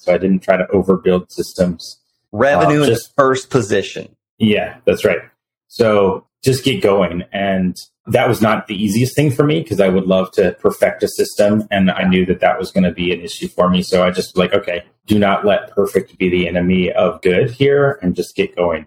So I didn't try to overbuild systems. Revenue uh, just, first position. Yeah, that's right. So just get going. And that was not the easiest thing for me because I would love to perfect a system. And I knew that that was going to be an issue for me. So I just like, okay, do not let perfect be the enemy of good here and just get going.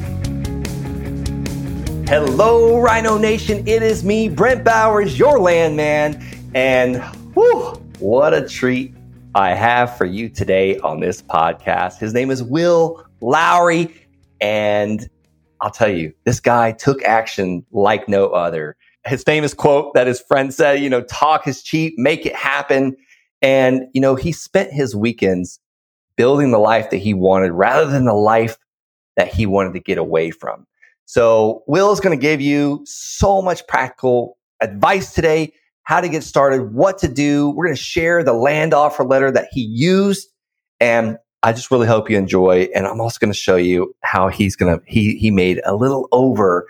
Hello, Rhino Nation. It is me, Brent Bowers, your landman. And whew, what a treat I have for you today on this podcast. His name is Will Lowry. And I'll tell you, this guy took action like no other. His famous quote that his friend said, you know, talk is cheap, make it happen. And, you know, he spent his weekends building the life that he wanted rather than the life that he wanted to get away from. So Will is going to give you so much practical advice today, how to get started, what to do. We're going to share the land offer letter that he used. And I just really hope you enjoy. And I'm also going to show you how he's going to, he, he made a little over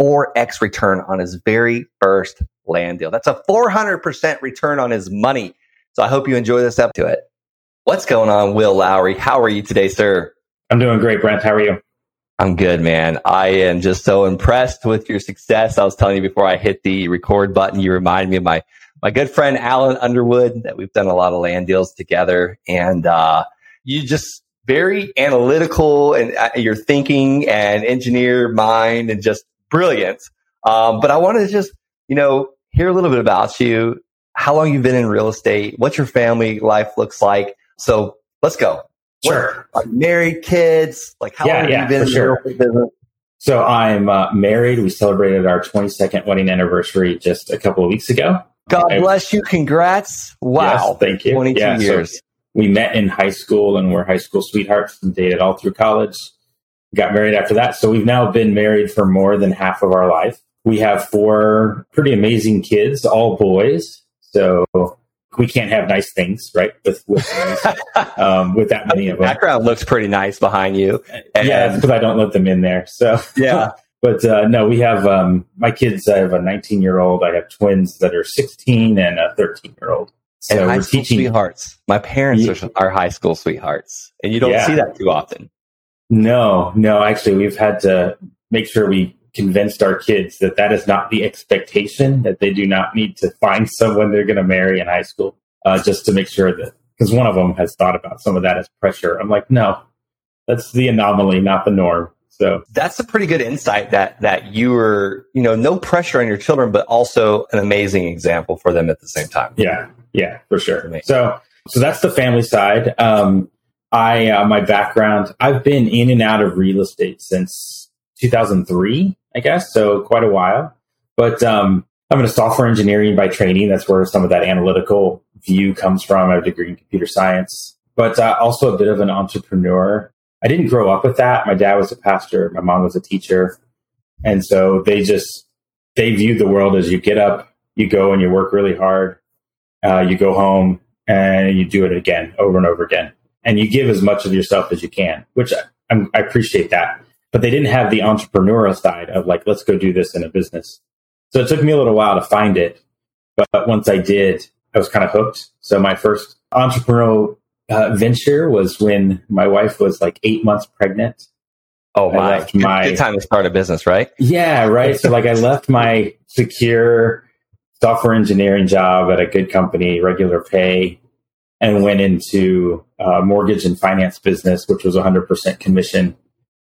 4x return on his very first land deal. That's a 400% return on his money. So I hope you enjoy this up to it. What's going on, Will Lowry? How are you today, sir? I'm doing great, Brent. How are you? I'm good, man. I am just so impressed with your success. I was telling you before I hit the record button, you remind me of my, my good friend, Alan Underwood, that we've done a lot of land deals together. And, uh, you just very analytical and uh, your thinking and engineer mind and just brilliant. Um, but I wanted to just, you know, hear a little bit about you, how long you've been in real estate, what your family life looks like. So let's go. Sure. What, married, kids? Like how yeah, long yeah, have you been in sure. the business? So I'm uh, married. We celebrated our 22nd wedding anniversary just a couple of weeks ago. God I, bless you. Congrats. Wow. Yes, thank you. 22 yeah, years. So we met in high school and we're high school sweethearts and dated all through college. Got married after that. So we've now been married for more than half of our life. We have four pretty amazing kids, all boys. So we can't have nice things, right? With with, um, with that many of them. Background looks pretty nice behind you. And, yeah, because I don't let them in there. So yeah. but uh, no, we have um, my kids. I have a 19 year old. I have twins that are 16 and a 13 year old. So and high school teaching, sweethearts. My parents yeah. are, are, high school sweethearts, and you don't yeah. see that too often. No, no. Actually, we've had to make sure we convinced our kids that that is not the expectation, that they do not need to find someone they're going to marry in high school, uh, just to make sure that, because one of them has thought about some of that as pressure. I'm like, no, that's the anomaly, not the norm. So that's a pretty good insight that, that you were, you know, no pressure on your children, but also an amazing example for them at the same time. Yeah. Yeah, for sure. So, so that's the family side. Um, I, uh, my background, I've been in and out of real estate since 2003. I guess. So quite a while. But um, I'm in a software engineering by training. That's where some of that analytical view comes from. I have a degree in computer science, but uh, also a bit of an entrepreneur. I didn't grow up with that. My dad was a pastor. My mom was a teacher. And so they just, they viewed the world as you get up, you go and you work really hard. Uh, you go home and you do it again over and over again. And you give as much of yourself as you can, which I, I appreciate that but they didn't have the entrepreneurial side of like, let's go do this in a business. So it took me a little while to find it. But once I did, I was kind of hooked. So my first entrepreneurial uh, venture was when my wife was like eight months pregnant. Oh my. my, good time to start a business, right? Yeah, right. so like I left my secure software engineering job at a good company, regular pay, and went into uh, mortgage and finance business, which was 100% commission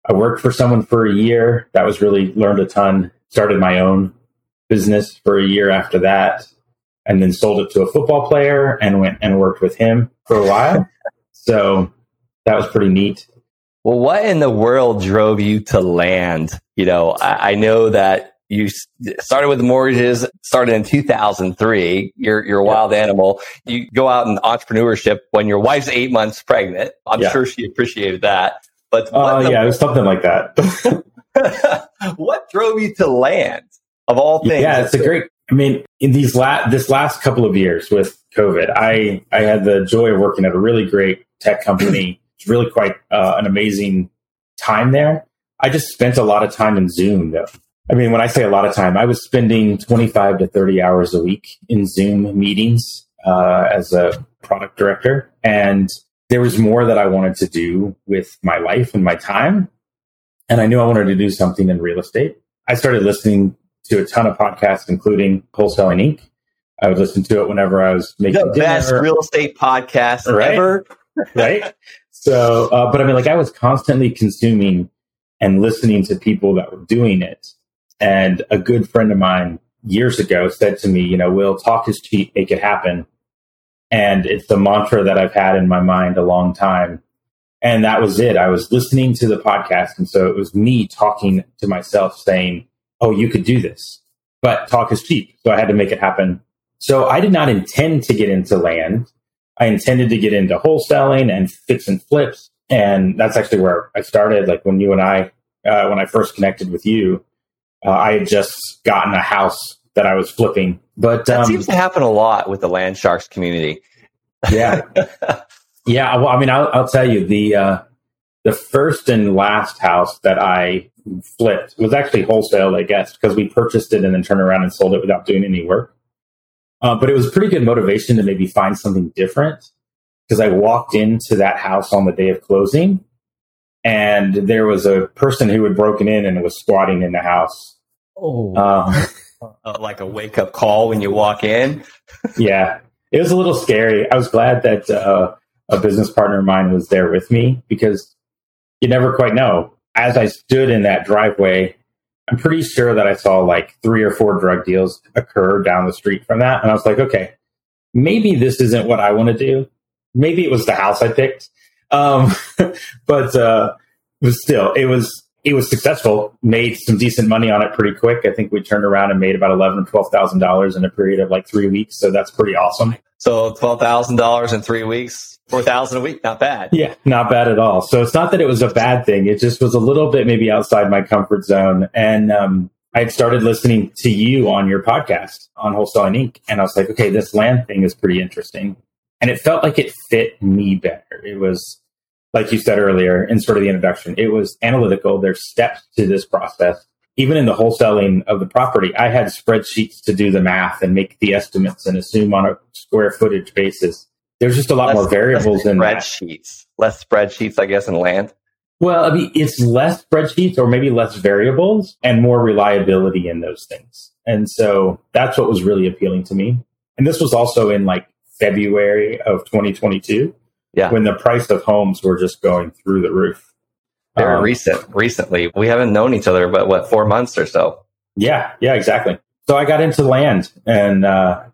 I worked for someone for a year. That was really learned a ton. Started my own business for a year after that, and then sold it to a football player and went and worked with him for a while. so that was pretty neat. Well, what in the world drove you to land? You know, I, I know that you started with mortgages, started in 2003. You're, you're a wild animal. You go out in entrepreneurship when your wife's eight months pregnant. I'm yeah. sure she appreciated that. But uh, yeah, it was something like that. what drove you to land of all things? Yeah, it's a great. I mean, in these last this last couple of years with COVID, I I had the joy of working at a really great tech company. It's really quite uh, an amazing time there. I just spent a lot of time in Zoom though. I mean, when I say a lot of time, I was spending 25 to 30 hours a week in Zoom meetings uh, as a product director. And there was more that I wanted to do with my life and my time. And I knew I wanted to do something in real estate. I started listening to a ton of podcasts, including Wholesaling Inc. I would listen to it whenever I was making the best real estate podcast right? ever. right. So, uh, but I mean, like I was constantly consuming and listening to people that were doing it. And a good friend of mine years ago said to me, you know, we'll talk is cheap, make it happen. And it's the mantra that I've had in my mind a long time. And that was it. I was listening to the podcast. And so it was me talking to myself saying, Oh, you could do this, but talk is cheap. So I had to make it happen. So I did not intend to get into land. I intended to get into wholesaling and fix and flips. And that's actually where I started. Like when you and I, uh, when I first connected with you, uh, I had just gotten a house that I was flipping. But that um, seems to happen a lot with the land sharks community. yeah, yeah. Well, I mean, I'll, I'll tell you the uh, the first and last house that I flipped was actually wholesale, I guess, because we purchased it and then turned around and sold it without doing any work. Uh, but it was pretty good motivation to maybe find something different because I walked into that house on the day of closing and there was a person who had broken in and was squatting in the house. Oh, um, uh, like a wake up call when you walk in. yeah, it was a little scary. I was glad that uh, a business partner of mine was there with me because you never quite know. As I stood in that driveway, I'm pretty sure that I saw like three or four drug deals occur down the street from that. And I was like, okay, maybe this isn't what I want to do. Maybe it was the house I picked. Um, but uh, was still, it was it was successful. Made some decent money on it pretty quick. I think we turned around and made about eleven or twelve thousand dollars in a period of like three weeks. So that's pretty awesome. So twelve thousand dollars in three weeks, four thousand a week, not bad. Yeah, not bad at all. So it's not that it was a bad thing. It just was a little bit maybe outside my comfort zone. And um, I had started listening to you on your podcast on Wholesaling Inc. And I was like, okay, this land thing is pretty interesting. And it felt like it fit me better. It was like you said earlier in sort of the introduction, it was analytical. There's steps to this process. Even in the wholesaling of the property, I had spreadsheets to do the math and make the estimates and assume on a square footage basis. There's just a lot less, more variables in spreadsheets. That. Less spreadsheets, I guess, in land. Well, I mean, it's less spreadsheets or maybe less variables and more reliability in those things. And so that's what was really appealing to me. And this was also in like February of 2022 yeah. when the price of homes were just going through the roof. Very um, recent, recently. We haven't known each other, but what, four months or so? Yeah, yeah, exactly. So I got into land and uh,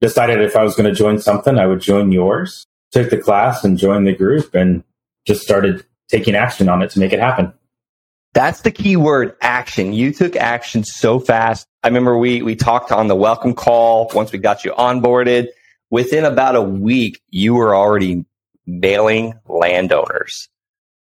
decided if I was going to join something, I would join yours. Took the class and joined the group and just started taking action on it to make it happen. That's the key word, action. You took action so fast. I remember we we talked on the welcome call once we got you onboarded. Within about a week, you were already mailing landowners.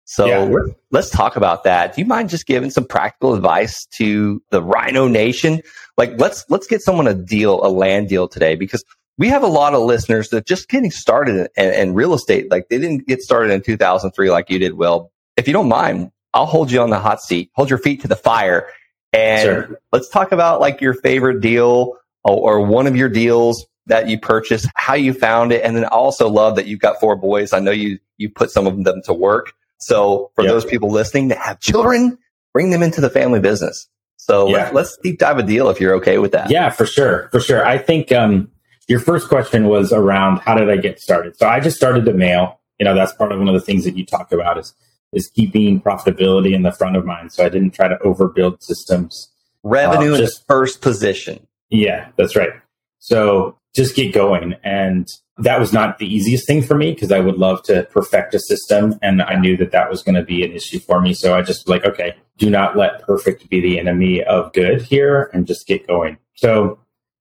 So yeah. let's talk about that. Do you mind just giving some practical advice to the Rhino Nation? Like let's let's get someone a deal, a land deal today because we have a lot of listeners that just getting started in, in real estate. Like they didn't get started in 2003 like you did, Will. If you don't mind, I'll hold you on the hot seat, hold your feet to the fire, and sure. let's talk about like your favorite deal or, or one of your deals that you purchased, how you found it, and then I also love that you've got four boys. I know you you put some of them to work. So for yep. those people listening that have children, bring them into the family business. So yeah. let, us deep dive a deal if you're okay with that. Yeah, for sure, for sure. I think um, your first question was around how did I get started. So I just started to mail. You know, that's part of one of the things that you talk about is is keeping profitability in the front of mind. So I didn't try to overbuild systems. Revenue uh, just, in the first position. Yeah, that's right. So just get going. And that was not the easiest thing for me because I would love to perfect a system. And I knew that that was going to be an issue for me. So I just like, okay, do not let perfect be the enemy of good here and just get going. So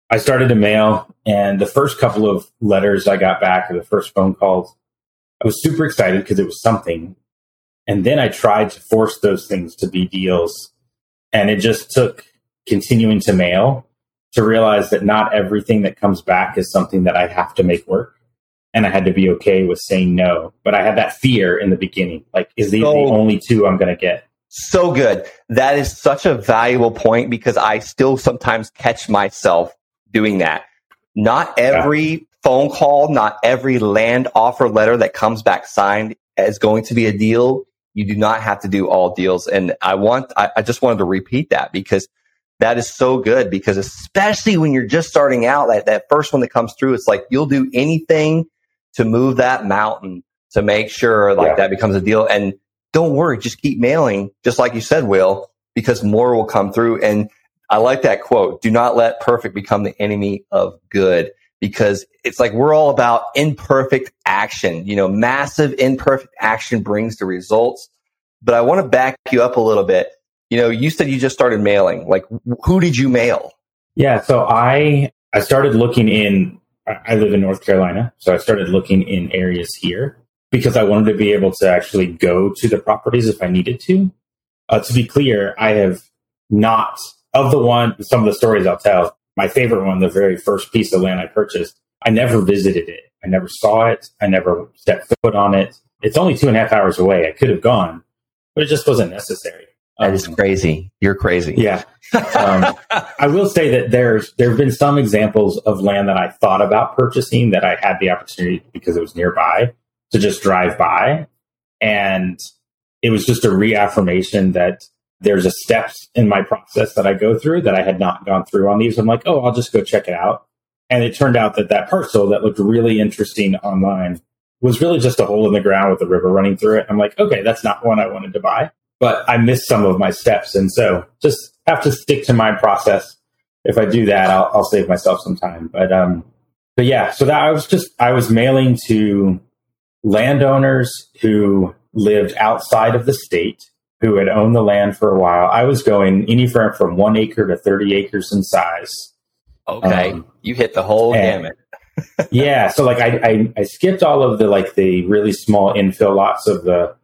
I started to mail and the first couple of letters I got back or the first phone calls, I was super excited because it was something. And then I tried to force those things to be deals. And it just took continuing to mail to realize that not everything that comes back is something that I have to make work. And I had to be okay with saying no. But I had that fear in the beginning. Like, is these so, the only two I'm going to get? So good. That is such a valuable point because I still sometimes catch myself doing that. Not every yeah. phone call, not every land offer letter that comes back signed is going to be a deal. You do not have to do all deals. And I want, I, I just wanted to repeat that because that is so good because especially when you're just starting out, that, that first one that comes through, it's like you'll do anything to move that mountain to make sure like yeah. that becomes a deal. And don't worry, just keep mailing, just like you said, Will, because more will come through. And I like that quote. Do not let perfect become the enemy of good because it's like we're all about imperfect action. You know, massive imperfect action brings the results. But I want to back you up a little bit you know, you said you just started mailing. Like, who did you mail? Yeah, so I I started looking in. I live in North Carolina, so I started looking in areas here because I wanted to be able to actually go to the properties if I needed to. Uh, to be clear, I have not of the one some of the stories I'll tell. My favorite one, the very first piece of land I purchased, I never visited it. I never saw it. I never stepped foot on it. It's only two and a half hours away. I could have gone, but it just wasn't necessary. That is um, crazy. You're crazy. Yeah. Um, I will say that there's there have been some examples of land that I thought about purchasing that I had the opportunity because it was nearby to just drive by, and it was just a reaffirmation that there's a steps in my process that I go through that I had not gone through on these. I'm like, oh, I'll just go check it out, and it turned out that that parcel that looked really interesting online was really just a hole in the ground with a river running through it. I'm like, okay, that's not one I wanted to buy but I missed some of my steps. And so just have to stick to my process. If I do that, I'll, I'll save myself some time. But, um, but yeah, so that I was just, I was mailing to landowners who lived outside of the state who had owned the land for a while. I was going anywhere from one acre to 30 acres in size. Okay. Um, you hit the whole gamut. yeah. So like I, I, I skipped all of the like the really small infill lots of the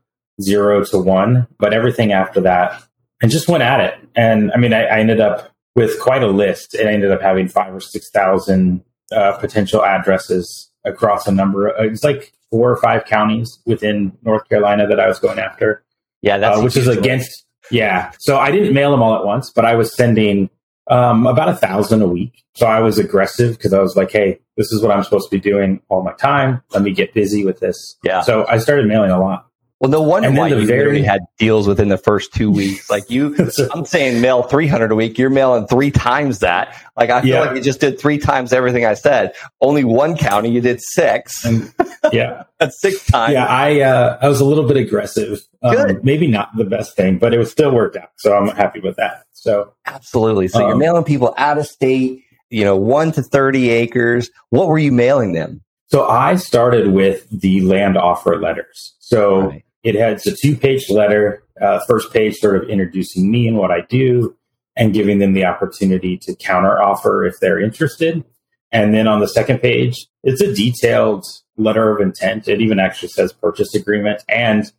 zero to one, but everything after that, and just went at it. And I mean, I, I ended up with quite a list. It ended up having five or six thousand uh, potential addresses across a number. Of, it's like four or five counties within North Carolina that I was going after. Yeah, that's uh, which is against. Yeah, so I didn't mail them all at once, but I was sending um, about a thousand a week. So I was aggressive because I was like, "Hey, this is what I'm supposed to be doing all my time. Let me get busy with this." Yeah. So I started mailing a lot. Well, no wonder why you very, had deals within the first two weeks. Like you, I'm saying mail 300 a week. You're mailing three times that. Like I feel yeah. like you just did three times everything I said. Only one county, you did six. And, yeah, that's six times. Yeah, I uh, I was a little bit aggressive. Um, maybe not the best thing, but it was still worked out. So I'm happy with that. So absolutely. So um, you're mailing people out of state. You know, one to 30 acres. What were you mailing them? So I started with the land offer letters. So. Right it has a two page letter, uh, first page sort of introducing me and what I do and giving them the opportunity to counter offer if they're interested. And then on the second page, it's a detailed letter of intent. It even actually says purchase agreement. And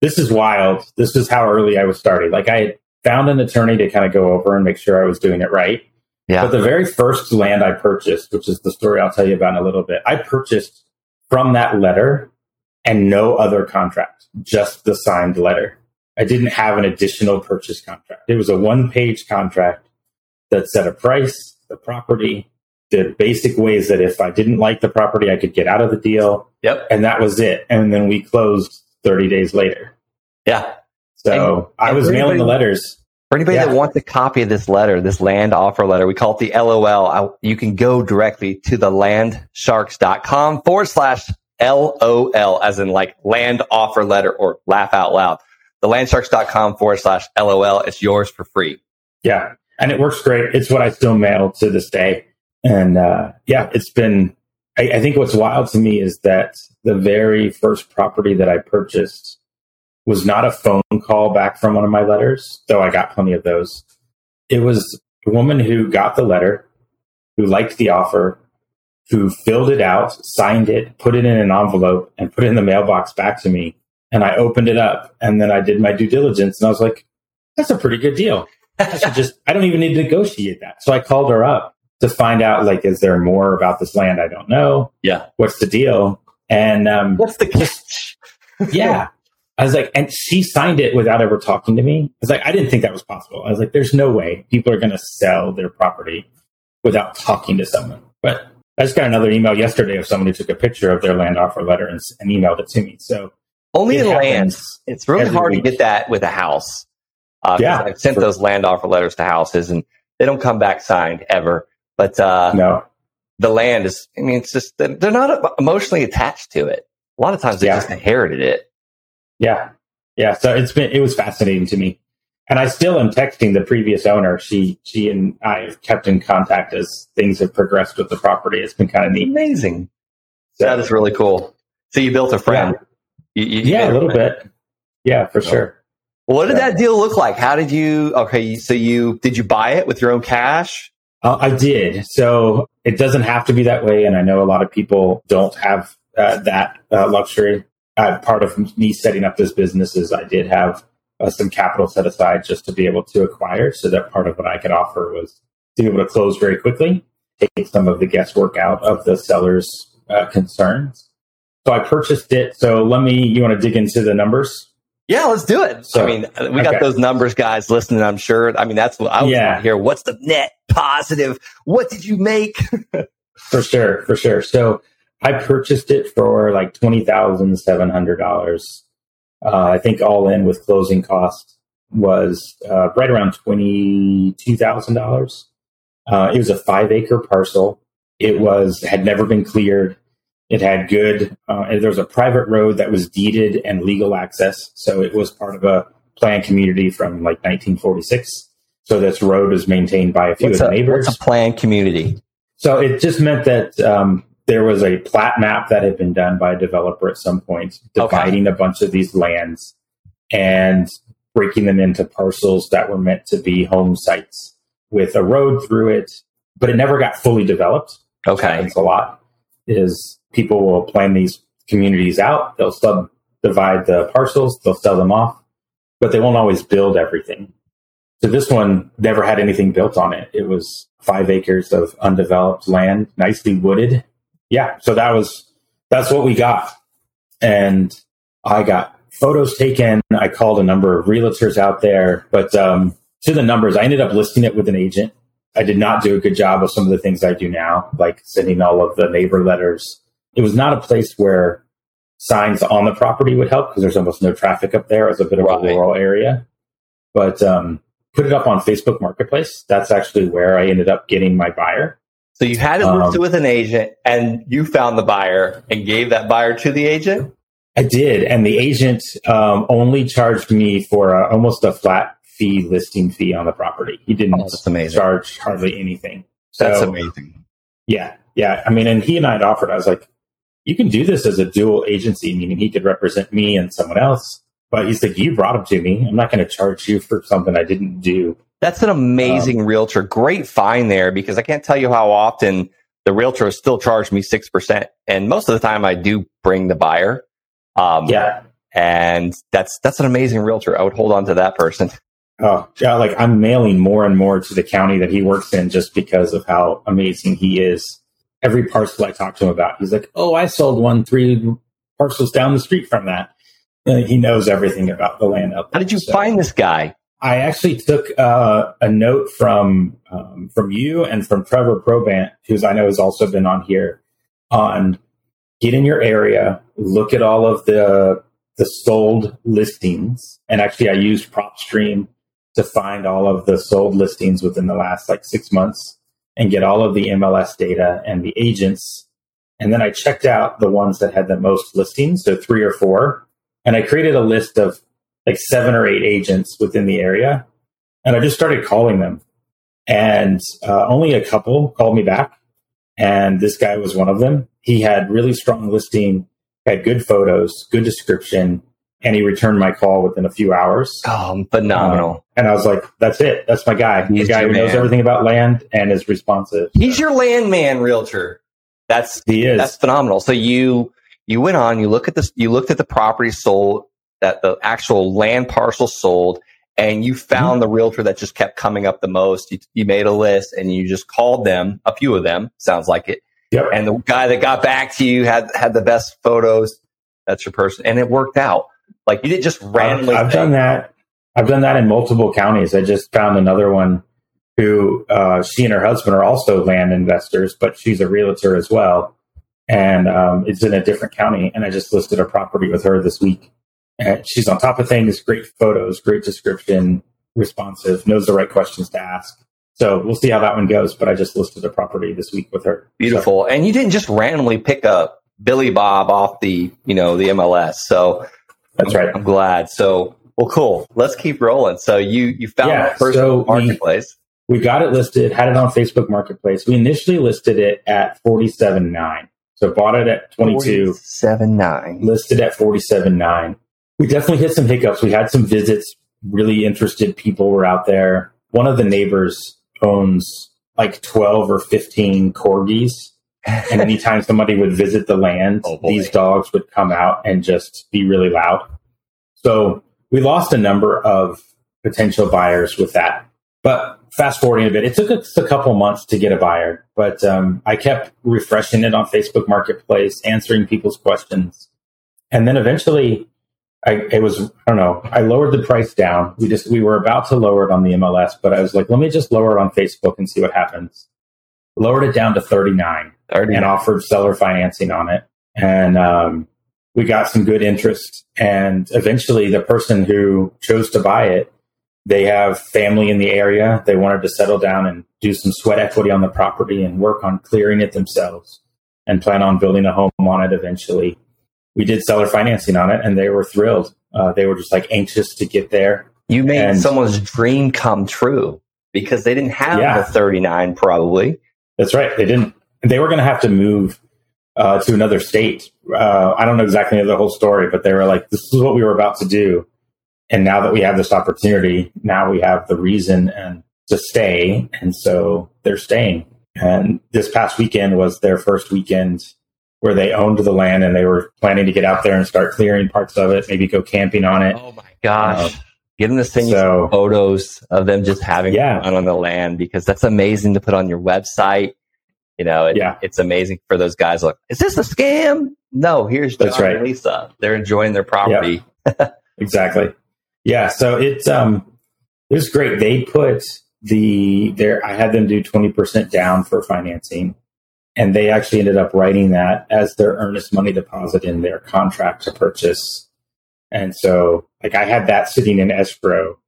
this is wild. This is how early I was starting. Like I found an attorney to kind of go over and make sure I was doing it right. Yeah. But the very first land I purchased, which is the story I'll tell you about in a little bit, I purchased from that letter and no other contract, just the signed letter. I didn't have an additional purchase contract. It was a one page contract that set a price, the property, the basic ways that if I didn't like the property, I could get out of the deal. Yep. And that was it. And then we closed 30 days later. Yeah. So and, I was mailing the letters. For anybody yeah. that wants a copy of this letter, this land offer letter, we call it the LOL. I, you can go directly to the landsharks.com forward slash LOL, as in like land offer letter or laugh out loud. The landsharks.com forward slash LOL. It's yours for free. Yeah. And it works great. It's what I still mail to this day. And uh, yeah, it's been, I, I think what's wild to me is that the very first property that I purchased was not a phone call back from one of my letters, though I got plenty of those. It was a woman who got the letter, who liked the offer, who filled it out, signed it, put it in an envelope, and put it in the mailbox back to me and I opened it up and then I did my due diligence and I was like, that's a pretty good deal. I should just, I don't even need to negotiate that. So I called her up to find out, like, is there more about this land I don't know? Yeah. What's the deal? And um, what's the catch? yeah. I was like, and she signed it without ever talking to me. I was like, I didn't think that was possible. I was like, there's no way people are going to sell their property without talking to someone. But I just got another email yesterday of someone who took a picture of their land offer letter and, and emailed it to me. So only in land, it's really hard week. to get that with a house. Uh, yeah, I've sent for, those land offer letters to houses and they don't come back signed ever. But uh, no, the land is. I mean, it's just they're not emotionally attached to it. A lot of times they yeah. just inherited it. Yeah, yeah. So it's been it was fascinating to me, and I still am texting the previous owner. She she and I have kept in contact as things have progressed with the property. It's been kind of neat, amazing. So, that is really cool. So you built a friend. Yeah, you, you yeah a little bit. Yeah, for sure. what did that deal look like? How did you? Okay, so you did you buy it with your own cash? Uh, I did. So it doesn't have to be that way. And I know a lot of people don't have uh, that uh, luxury. Uh, part of me setting up this business is I did have uh, some capital set aside just to be able to acquire. So that part of what I could offer was to be able to close very quickly, take some of the guesswork out of the seller's uh, concerns. So I purchased it. So let me, you want to dig into the numbers? Yeah, let's do it. So, I mean, we got those numbers guys listening, I'm sure. I mean, that's what I was yeah. here. What's the net positive? What did you make? for sure, for sure. So I purchased it for like $20,700. Uh, I think all in with closing costs was uh, right around $22,000. Uh, it was a five acre parcel. It was, had never been cleared. It had good, uh, there was a private road that was deeded and legal access. So it was part of a planned community from like 1946. So this road is maintained by a few what's of the neighbors. What's a planned community? So it just meant that um, there was a plat map that had been done by a developer at some point, dividing okay. a bunch of these lands and breaking them into parcels that were meant to be home sites with a road through it, but it never got fully developed. Okay. It's a lot is people will plan these communities out. They'll subdivide the parcels, they'll sell them off, but they won't always build everything. So this one never had anything built on it. It was five acres of undeveloped land, nicely wooded. Yeah. So that was, that's what we got. And I got photos taken. I called a number of realtors out there, but, um, to the numbers, I ended up listing it with an agent. I did not do a good job of some of the things I do now, like sending all of the neighbor letters. It was not a place where signs on the property would help because there's almost no traffic up there as a bit of right. a rural area. But um, put it up on Facebook Marketplace. That's actually where I ended up getting my buyer. So you had it listed um, with an agent, and you found the buyer and gave that buyer to the agent. I did, and the agent um, only charged me for a, almost a flat fee listing fee on the property. He didn't oh, charge hardly anything. So, that's amazing. Yeah, yeah. I mean, and he and I had offered. I was like, "You can do this as a dual agency, meaning he could represent me and someone else." But he's like, "You brought him to me. I'm not going to charge you for something I didn't do." That's an amazing um, realtor. Great find there because I can't tell you how often the realtor still charged me six percent, and most of the time I do bring the buyer. Um, yeah, and that's that's an amazing realtor. I would hold on to that person. Oh, yeah, like I'm mailing more and more to the county that he works in just because of how amazing he is. Every parcel I talk to him about, he's like, "Oh, I sold one three parcels down the street from that." And he knows everything about the land up there. How did you so, find this guy? I actually took uh, a note from um, from you and from Trevor Probant, who's I know has also been on here, on get in your area, look at all of the the sold listings, and actually I used PropStream to find all of the sold listings within the last like six months and get all of the MLS data and the agents. And then I checked out the ones that had the most listings, so three or four. And I created a list of like seven or eight agents within the area. And I just started calling them. And uh, only a couple called me back. And this guy was one of them. He had really strong listing, had good photos, good description, and he returned my call within a few hours. Oh, phenomenal! Uh, and I was like, "That's it. That's my guy. He's the guy who man. knows everything about land and is responsive." He's your landman realtor. That's he is. That's phenomenal. So you you went on, you look at this, you looked at the property sold that the actual land parcel sold and you found mm-hmm. the realtor that just kept coming up the most. You, you, made a list and you just called them, a few of them, sounds like it. Yep. And the guy that got back to you had, had the best photos. That's your person. And it worked out. Like you didn't just randomly. I've, I've done that. I've done that in multiple counties. I just found another one who, uh, she and her husband are also land investors, but she's a realtor as well. And, um, it's in a different county. And I just listed a property with her this week and she's on top of things, great photos, great description, responsive, knows the right questions to ask. So we'll see how that one goes. But I just listed a property this week with her. Beautiful. So. And you didn't just randomly pick up Billy Bob off the, you know, the MLS. So that's right. I'm glad. So well, cool. Let's keep rolling. So you you found yeah, the first so marketplace. We, we got it listed, had it on Facebook Marketplace. We initially listed it at forty seven nine. So bought it at twenty two seven nine. Listed at forty seven nine we definitely hit some hiccups. We had some visits. Really interested people were out there. One of the neighbors owns like 12 or 15 corgis. and anytime somebody would visit the land, oh these dogs would come out and just be really loud. So we lost a number of potential buyers with that. But fast forwarding a bit, it took us a couple months to get a buyer, but um, I kept refreshing it on Facebook Marketplace, answering people's questions. And then eventually I it was I don't know. I lowered the price down. We just we were about to lower it on the MLS, but I was like, let me just lower it on Facebook and see what happens. Lowered it down to 39, 39. and offered seller financing on it. And um, we got some good interest. And eventually the person who chose to buy it, they have family in the area. They wanted to settle down and do some sweat equity on the property and work on clearing it themselves and plan on building a home on it eventually we did seller financing on it and they were thrilled. Uh, they were just like anxious to get there. You made and, someone's dream come true because they didn't have yeah. the 39 probably. That's right. They didn't. They were going to have to move uh, to another state. Uh, I don't know exactly the whole story, but they were like, this is what we were about to do. And now that we have this opportunity, now we have the reason and to stay. And so they're staying. And this past weekend was their first weekend where they owned the land and they were planning to get out there and start clearing parts of it, maybe go camping on it. Oh my gosh. Um, Get them to send you so, photos of them just having yeah. fun on the land because that's amazing to put on your website. You know, it, yeah. it's amazing for those guys. Like, is this a scam? No, here's John that's right. and Lisa. They're enjoying their property. Yeah. exactly. Yeah. So it's um, it was great. They put the there. I had them do twenty percent down for financing, and they actually ended up writing that as their earnest money deposit in their contract to purchase. And so, like, I had that sitting in escrow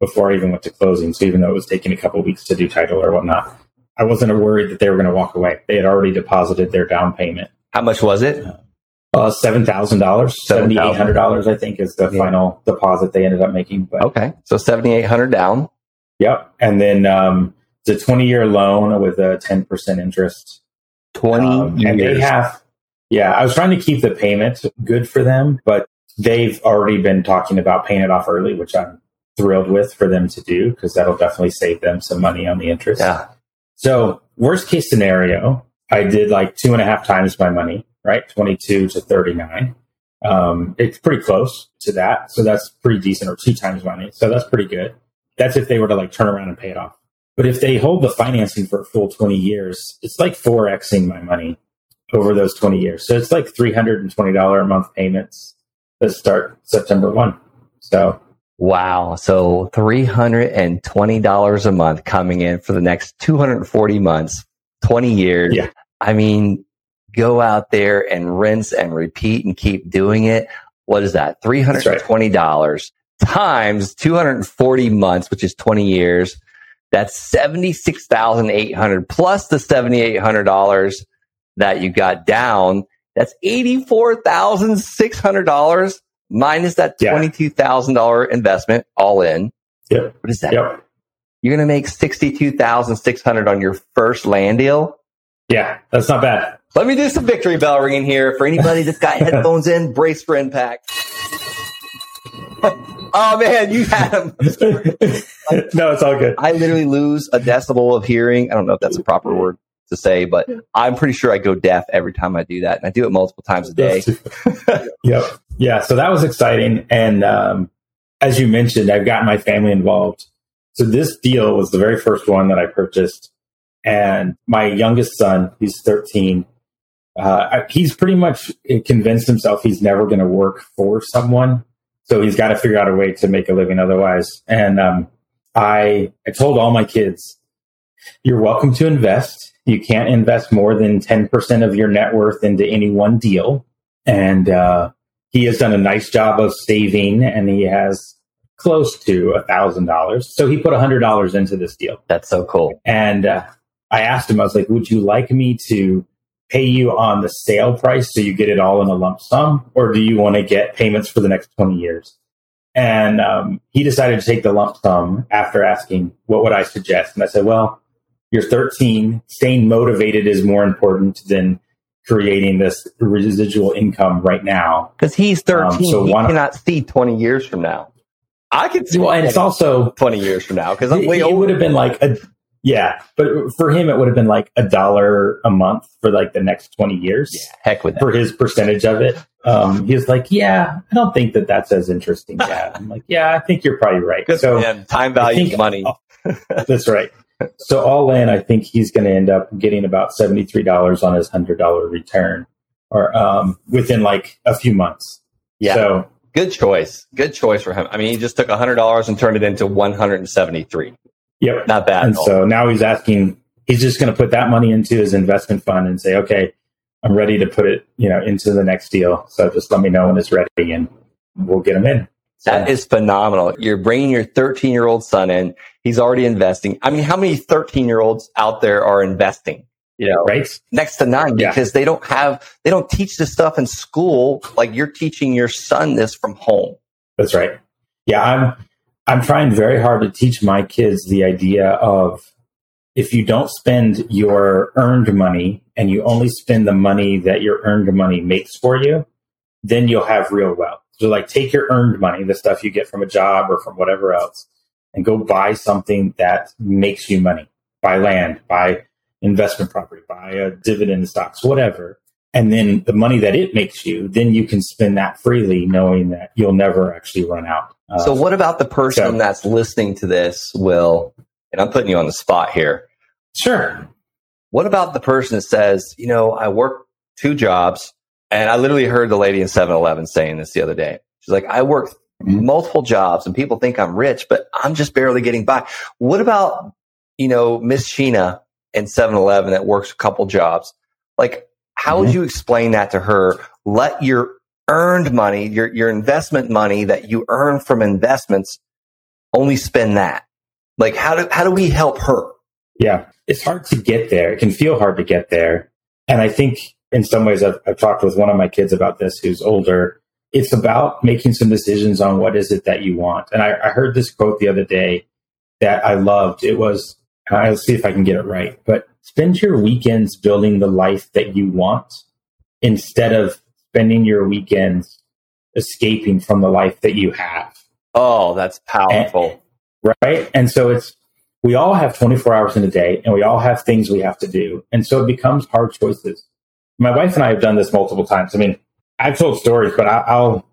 before I even went to closing. So even though it was taking a couple weeks to do title or whatnot, I wasn't worried that they were going to walk away. They had already deposited their down payment. How much was it? Uh, seven thousand dollars, seventy eight hundred dollars, I think, is the yeah. final deposit they ended up making. But, okay, so seventy eight hundred down. Yep, and then um, it's a twenty year loan with a ten percent interest. 20 um, and they have yeah i was trying to keep the payment good for them but they've already been talking about paying it off early which i'm thrilled with for them to do because that'll definitely save them some money on the interest. Yeah. So worst case scenario i did like two and a half times my money right? 22 to 39 um, it's pretty close to that so that's pretty decent or two times money so that's pretty good. That's if they were to like turn around and pay it off but if they hold the financing for a full 20 years, it's like 4xing my money over those 20 years. So it's like $320 a month payments that start September 1. So Wow. So $320 a month coming in for the next 240 months, 20 years. Yeah. I mean, go out there and rinse and repeat and keep doing it. What is that? $320 right. times 240 months, which is 20 years. That's seventy six thousand eight hundred plus the seventy eight hundred dollars that you got down. That's eighty four thousand six hundred dollars minus that twenty two thousand dollar investment all in. Yep. What is that? Yep. You're going to make sixty two thousand six hundred on your first land deal. Yeah, that's not bad. Let me do some victory bell ringing here for anybody that's got headphones in. Brace for impact. oh man, you had him. no, it's all good. I literally lose a decibel of hearing. I don't know if that's a proper word. to say, but I'm pretty sure I go deaf every time I do that. And I do it multiple times a day. yep. Yeah. So that was exciting. And um, as you mentioned, I've gotten my family involved. So this deal was the very first one that I purchased. And my youngest son, he's 13, uh, he's pretty much convinced himself he's never going to work for someone. So he's got to figure out a way to make a living otherwise. And um, I, I told all my kids, you're welcome to invest. You can't invest more than 10% of your net worth into any one deal. And uh, he has done a nice job of saving and he has close to a thousand dollars. So he put a hundred dollars into this deal. That's so cool. And uh, I asked him, I was like, would you like me to pay you on the sale price so you get it all in a lump sum, or do you want to get payments for the next 20 years? And um, he decided to take the lump sum after asking, what would I suggest? And I said, well, you're 13. Staying motivated is more important than creating this residual income right now. Because he's 13. Um, so he cannot see 20 years from now. I could see well, and it's also 20 years from now because it, it would have been like a yeah, but for him, it would have been like a dollar a month for like the next 20 years. Yeah, heck with that. For his percentage of it. Um, he was like, yeah, I don't think that that's as interesting, Dad. I'm like, yeah, I think you're probably right. Good so man. time value think, money. that's right. So all in, I think he's going to end up getting about $73 on his $100 return or, um, within like a few months. Yeah. So good choice. Good choice for him. I mean, he just took $100 and turned it into 173. Yep. Not bad. And so now he's asking, he's just going to put that money into his investment fund and say, okay, I'm ready to put it, you know, into the next deal. So just let me know when it's ready and we'll get him in. So. That is phenomenal. You're bringing your 13 year old son in. He's already investing. I mean, how many 13 year olds out there are investing? You know, right? Next to none because yeah. they don't have, they don't teach this stuff in school. Like you're teaching your son this from home. That's right. Yeah. I'm, I'm trying very hard to teach my kids the idea of if you don't spend your earned money and you only spend the money that your earned money makes for you, then you'll have real wealth. So like take your earned money, the stuff you get from a job or from whatever else, and go buy something that makes you money. Buy land, buy investment property, buy a dividend stocks, whatever. And then the money that it makes you, then you can spend that freely knowing that you'll never actually run out. Uh, so, what about the person so, that's listening to this, Will? And I'm putting you on the spot here. Sure. What about the person that says, you know, I work two jobs, and I literally heard the lady in 7 Eleven saying this the other day. She's like, I work mm-hmm. multiple jobs, and people think I'm rich, but I'm just barely getting by. What about, you know, Miss Sheena in 7 Eleven that works a couple jobs? Like, how mm-hmm. would you explain that to her? Let your earned money, your, your investment money that you earn from investments, only spend that. Like how do, how do we help her? Yeah. It's hard to get there. It can feel hard to get there. And I think in some ways I've, I've talked with one of my kids about this who's older. It's about making some decisions on what is it that you want. And I, I heard this quote the other day that I loved. It was, I'll see if I can get it right, but spend your weekends building the life that you want instead of spending your weekends escaping from the life that you have. Oh, that's powerful. And, right. And so it's, we all have 24 hours in a day and we all have things we have to do. And so it becomes hard choices. My wife and I have done this multiple times. I mean, I've told stories, but I, I'll,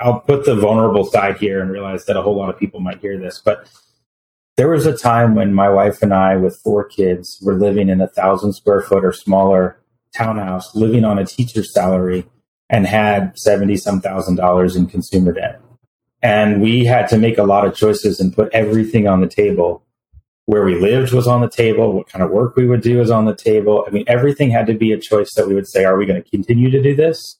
I'll put the vulnerable side here and realize that a whole lot of people might hear this. But there was a time when my wife and I, with four kids, were living in a thousand square foot or smaller townhouse, living on a teacher's salary and had 70 some thousand dollars in consumer debt. And we had to make a lot of choices and put everything on the table. Where we lived was on the table. What kind of work we would do is on the table. I mean, everything had to be a choice that we would say, are we going to continue to do this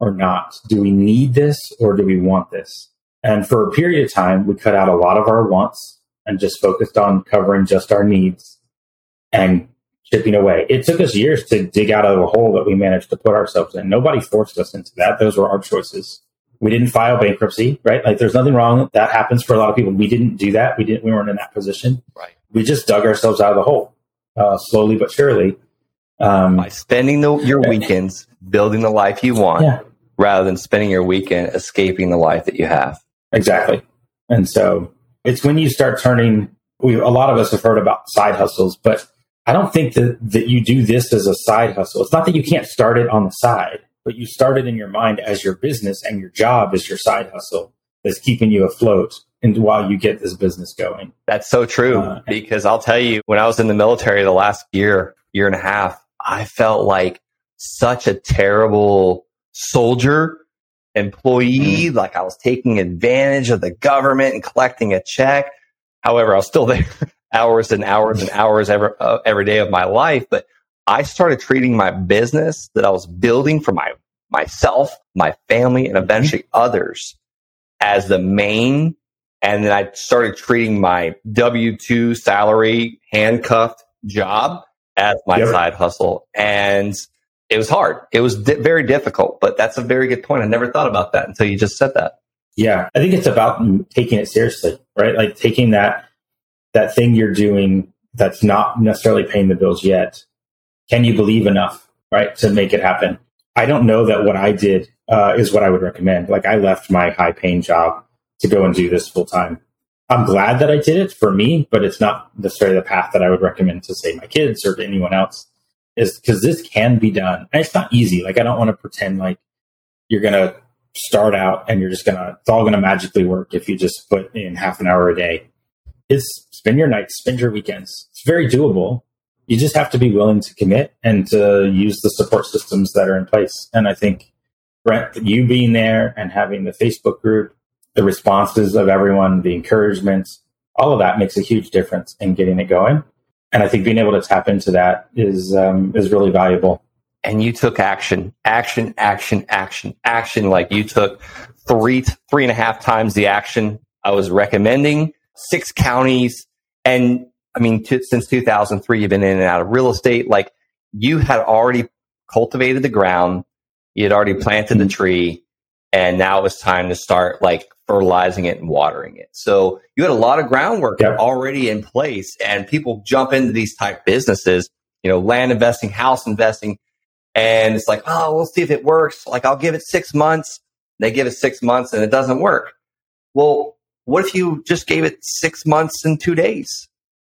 or not? Do we need this or do we want this? And for a period of time, we cut out a lot of our wants and just focused on covering just our needs and chipping away. It took us years to dig out of the hole that we managed to put ourselves in. Nobody forced us into that. Those were our choices. We didn't file bankruptcy, right? Like there's nothing wrong. That happens for a lot of people. We didn't do that. We didn't, we weren't in that position. Right. We just dug ourselves out of the hole, uh, slowly but surely. Um, By spending the, your weekends building the life you want yeah. rather than spending your weekend escaping the life that you have. Exactly. And so it's when you start turning, we, a lot of us have heard about side hustles, but I don't think that, that you do this as a side hustle. It's not that you can't start it on the side, but you start it in your mind as your business and your job is your side hustle that's keeping you afloat and while you get this business going. That's so true uh, because I'll tell you, when I was in the military the last year, year and a half, I felt like such a terrible soldier employee. Mm-hmm. Like I was taking advantage of the government and collecting a check. However, I was still there hours and hours and hours every, uh, every day of my life. But I started treating my business that I was building for my myself, my family, and mm-hmm. eventually mm-hmm. others as the main. And then I started treating my W 2 salary handcuffed job as my yep. side hustle. And it was hard. It was di- very difficult, but that's a very good point. I never thought about that until you just said that. Yeah. I think it's about taking it seriously, right? Like taking that, that thing you're doing that's not necessarily paying the bills yet. Can you believe enough, right, to make it happen? I don't know that what I did uh, is what I would recommend. Like I left my high paying job to go and do this full time. I'm glad that I did it for me, but it's not necessarily the path that I would recommend to say my kids or to anyone else is because this can be done. And it's not easy. Like I don't want to pretend like you're to start out and you're just to, it's all to magically work if you just put in half an hour a day. It's spend your nights, spend your weekends. It's very doable. You just have to be willing to commit and to use the support systems that are in place. And I think Brent, you being there and having the Facebook group, the responses of everyone, the encouragements, all of that makes a huge difference in getting it going. And I think being able to tap into that is um, is really valuable. And you took action, action, action, action, action. Like you took three three and a half times the action I was recommending. Six counties, and I mean, t- since 2003, you've been in and out of real estate. Like you had already cultivated the ground, you had already planted the mm-hmm. tree, and now it was time to start like fertilizing it and watering it. So you had a lot of groundwork yep. already in place and people jump into these type businesses, you know, land investing, house investing. And it's like, oh, we'll see if it works. Like I'll give it six months. They give it six months and it doesn't work. Well, what if you just gave it six months and two days?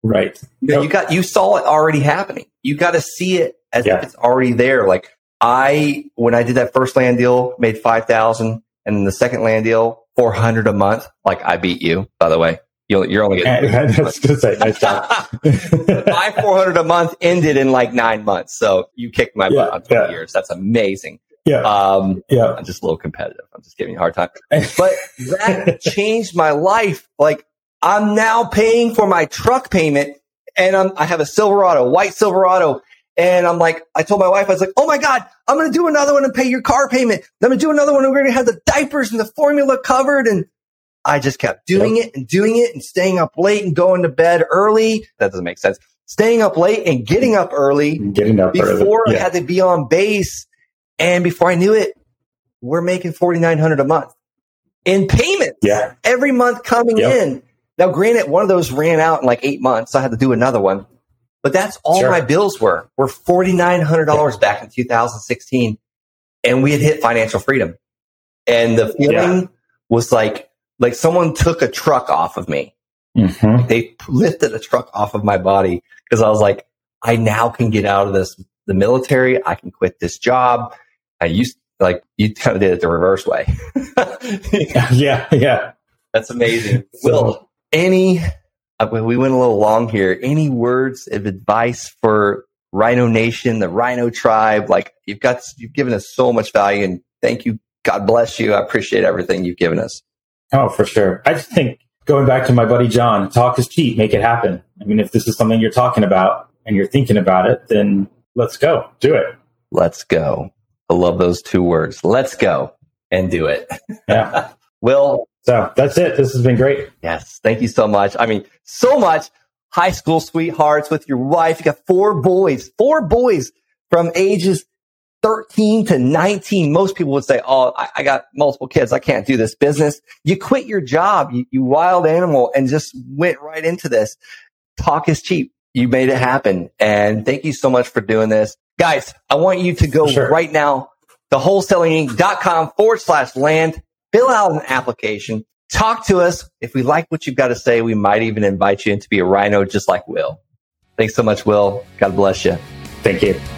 Right. You, know, you got, you saw it already happening. You got to see it as yeah. if it's already there. Like I, when I did that first land deal, made 5,000 and then the second land deal, 400 a month. Like I beat you, by the way. you are only getting. That's to say, nice. My 400 a month ended in like nine months. So you kicked my yeah, butt on 20 yeah. years. That's amazing. Yeah. Um, yeah. I'm just a little competitive. I'm just giving you a hard time. But that changed my life. Like I'm now paying for my truck payment and I'm, I have a Silverado, white Silverado and I'm like, I told my wife, I was like, oh my God, I'm going to do another one and pay your car payment. I'm going to do another one and we're going to have the diapers and the formula covered. And I just kept doing yep. it and doing it and staying up late and going to bed early. That doesn't make sense. Staying up late and getting up early. Getting up before yeah. I had to be on base. And before I knew it, we're making 4,900 a month in payments. Yeah. Every month coming yep. in. Now, granted, one of those ran out in like eight months. So I had to do another one. But that's all sure. my bills were, were $4,900 yeah. back in 2016. And we had hit financial freedom. And the feeling yeah. was like, like someone took a truck off of me. Mm-hmm. They lifted a truck off of my body because I was like, I now can get out of this, the military. I can quit this job. I used like you kind of did it the reverse way. yeah. Yeah. That's amazing. So, Will, any Uh, we went a little long here. Any words of advice for Rhino Nation, the Rhino tribe? Like you've got, you've given us so much value and thank you. God bless you. I appreciate everything you've given us. Oh, for sure. I just think going back to my buddy John, talk is cheap, make it happen. I mean, if this is something you're talking about and you're thinking about it, then let's go, do it. Let's go. I love those two words. Let's go and do it. Yeah. Will, so that's it. This has been great. Yes. Thank you so much. I mean, so much high school sweethearts with your wife. You got four boys, four boys from ages 13 to 19. Most people would say, Oh, I, I got multiple kids. I can't do this business. You quit your job, you, you wild animal and just went right into this. Talk is cheap. You made it happen. And thank you so much for doing this. Guys, I want you to go sure. right now, thewholesalinginc.com forward slash land fill out an application, talk to us. If we like what you've got to say, we might even invite you in to be a rhino just like Will. Thanks so much, Will. God bless you. Thank you.